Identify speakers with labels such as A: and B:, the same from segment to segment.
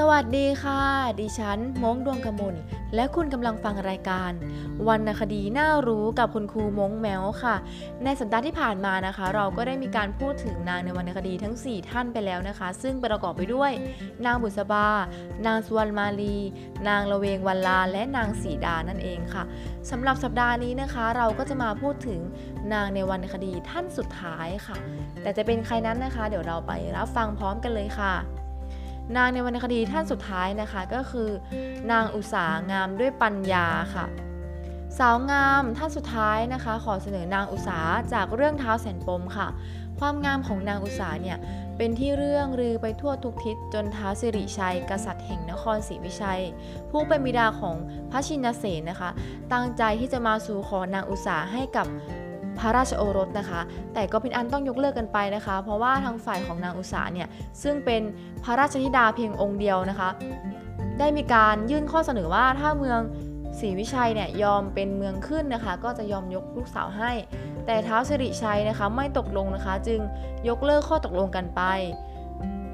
A: สวัสดีค่ะ ดิฉันม้งดวงกมลและคุณกำลังฟังรายการ วรรณคดีน่ารู้กับคุณครูม้งแมวค่ะ ในสัปดาห์ที่ผ่านมานะคะ เราก็ได้มีการพูดถึงนางในวรรณคดีทั้ง 4 ท่านไปแล้วนะคะ ซึ่งประกอบไปด้วย นางบุษบา นางสุวรรณมาลี นางละเวงวันลา และนางสีดานั่นเองค่ะสำหรับสัปดาห์นี้นะคะ เราก็จะมาพูดถึงนางในวรรณคดีท่านสุดท้ายค่ะ แต่จะเป็นใครนั้นนะคะ เดี๋ยวเราไปรับฟังพร้อมกันเลยค่ะ นางในวรรณคดีท่านสุดท้ายนะคะก็คือ นางอุสางามด้วยปัญญาค่ะ สาวงามท่านสุดท้ายนะคะ ขอเสนอนางอุสาจากเรื่องเท้าแสนปมค่ะ ความงามของนางอุสาเนี่ยเป็นที่เรื่องลือไปทั่วทุกทิศจนท้าวสิริชัย กษัตริย์แห่งนครศรีวิชัย ผู้เป็นบิดาของพระชินเสนนะคะ ตั้งใจที่จะมาสู่ขอนางอุสาให้กับ พระราชโอรสนะคะ แต่ก็เป็นอันต้องยกเลิกกันไปนะคะ เพราะว่าทางฝ่ายของนางอุสาเนี่ยซึ่งเป็นพระราชธิดาเพียงองค์เดียวนะคะ ได้มีการยื่นข้อเสนอว่าถ้าเมืองศรีวิชัยเนี่ยยอมเป็นเมืองขึ้นนะคะ ก็จะยอมยกลูกสาวให้ แต่เท้าวสิริชัยนะคะไม่ตกลงนะคะ จึงยกเลิกข้อตกลงกันไป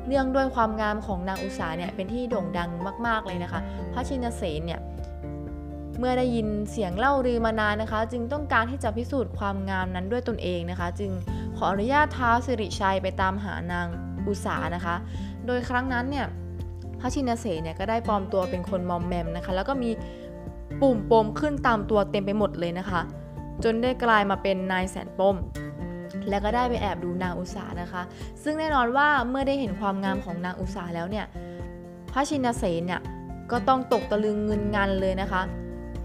A: เนื่องด้วยความงามของนางอุสาเนี่ยเป็นที่โด่งดังมาก ๆเลยนะคะ พระชินเสนเนี่ย เมื่อได้ยินเสียงเล่าลือมานานนะคะ จึงต้องการที่จะพิสูจน์ความงามนั้นด้วยตนเองนะคะ จึงขออนุญาตท้าวสิริชัยไปตามหานางอุสานะคะ โดยครั้งนั้นเนี่ยพระชินเสนเนี่ยก็ได้ปลอมตัวเป็นคนมอมแมมนะคะ แล้วก็มีปุ่มปมขึ้นตามตัวเต็มไปหมดเลยนะคะ จนได้กลายมาเป็นนายแสนปมและก็ได้ไปแอบดูนางอุสานะคะ ซึ่งแน่นอนว่าเมื่อได้เห็นความงามของนางอุสาแล้วเนี่ยพระชินเสนเนี่ยก็ต้องตกตะลึงเงินงันเลยนะคะ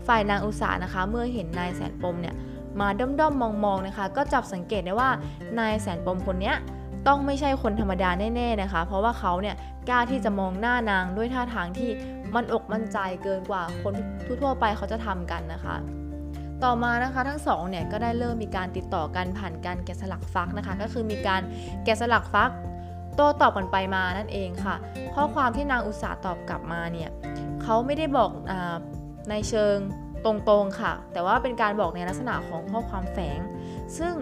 A: ฝ่ายนางอุสานะคะ เมื่อเห็นนายแสนปมเนี่ยมาด้อมๆมองๆนะคะ ก็จับสังเกตได้ว่านายแสนปมคนเนี้ยต้องไม่ใช่คนธรรมดาแน่ๆนะคะ เพราะว่าเขาเนี่ยกล้าที่จะมองหน้านางด้วยท่าทางที่มันอกมั่นใจเกินกว่าคนทั่วๆไปเขาจะทำกันนะคะ ต่อมานะคะทั้งสองเนี่ยก็ได้เริ่มมีการติดต่อกันผ่านการแกะสลักฟักนะคะ ก็คือมีการแกะสลักฟักโต้ตอบกันไปมานั่นเองค่ะ ข้อความที่นางอุตสาตอบกลับมาเนี่ยเขาไม่ได้บอกอ ในเชิงตรงๆค่ะ แต่ว่าเป็นการบอกในลักษณะของข้อความแฝง ซึ่ง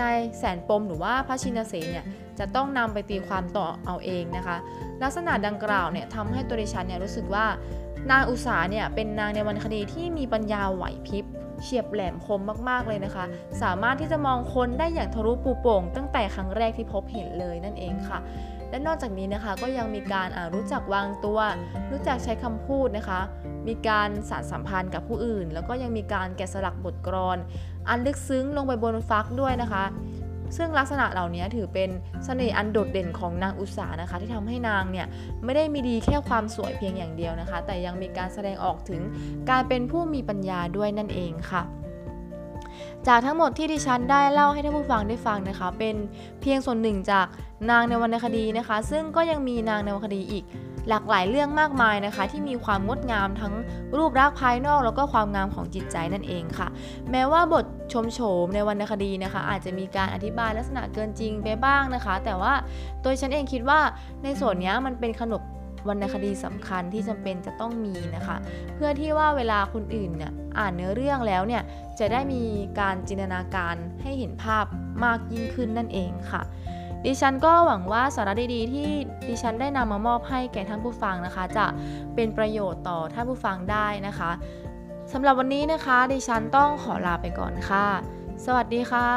A: นายแสนปมหรือว่าพระชินเสนเนี่ยจะต้องนำไปตีความต่อเอาเองนะคะ ลักษณะดังกล่าวเนี่ยทำให้ตัวดิฉันเนี่ยรู้สึกว่านางอุสาเนี่ยเป็นนางในวรรณคดีที่มีปัญญาไหวพริบ เฉียบแหลมคมมากๆเลยนะคะ สามารถที่จะมองคนได้อย่างทะลุปูโป่ง ตั้งแต่ครั้งแรกที่พบเห็นเลยนั่นเองค่ะ และนอกจากนี้นะคะก็ยังมีการรู้จักวางตัว รู้จักใช้คำพูดนะคะ มีการสารสัมพันธ์กับผู้อื่น แล้วก็ยังมีการแกะสลักบทกลอน อันลึกซึ้งลงไปบนฟักด้วยนะคะ ซึ่งลักษณะเหล่านี้ถือเป็นเสน่ห์อันโดดเด่นของนางอุสานะคะ ที่ทำให้นางเนี่ยไม่ได้มีดีแค่ความสวยเพียงอย่างเดียวนะคะ แต่ยังมีการแสดงออกถึงการเป็นผู้มีปัญญาด้วยนั่นเองค่ะจากทั้งหมดที่ดิฉันได้เล่าให้ท่านผู้ฟังได้ฟังนะคะ เป็นเพียงส่วนหนึ่งจากนางในวรรณคดีนะคะ ซึ่งก็ยังมีนางในวรรณคดีอีก หลากหลายเรื่องมากมายนะคะ ที่มีความงดงามทั้งรูปลักษณ์ภายนอก แล้วก็ความงามของจิตใจนั่นเองค่ะ แม้ว่าบทชมโฉมในวรรณคดีนะคะ อาจจะมีการอธิบายลักษณะเกินจริงไปบ้างนะคะ แต่ว่าโดยฉันเองคิดว่าในส่วนนี้มันเป็นขนบวรรณคดีสำคัญที่จำเป็นจะต้องมีนะคะ เพื่อที่ว่าเวลาคนอื่นเนี่ยอ่านเนื้อเรื่องแล้วเนี่ยจะได้มีการจินตนาการให้เห็นภาพมากยิ่งขึ้นนั่นเองค่ะ ดิฉันก็หวังว่าสาระดีๆ ที่ดิฉันได้นำมามอบให้แก่ท่านผู้ฟังนะคะ จะเป็นประโยชน์ต่อท่านผู้ฟังได้นะคะสำหรับวันนี้นะคะ ดิฉันต้องขอลาไปก่อนค่ะ สวัสดีค่ะ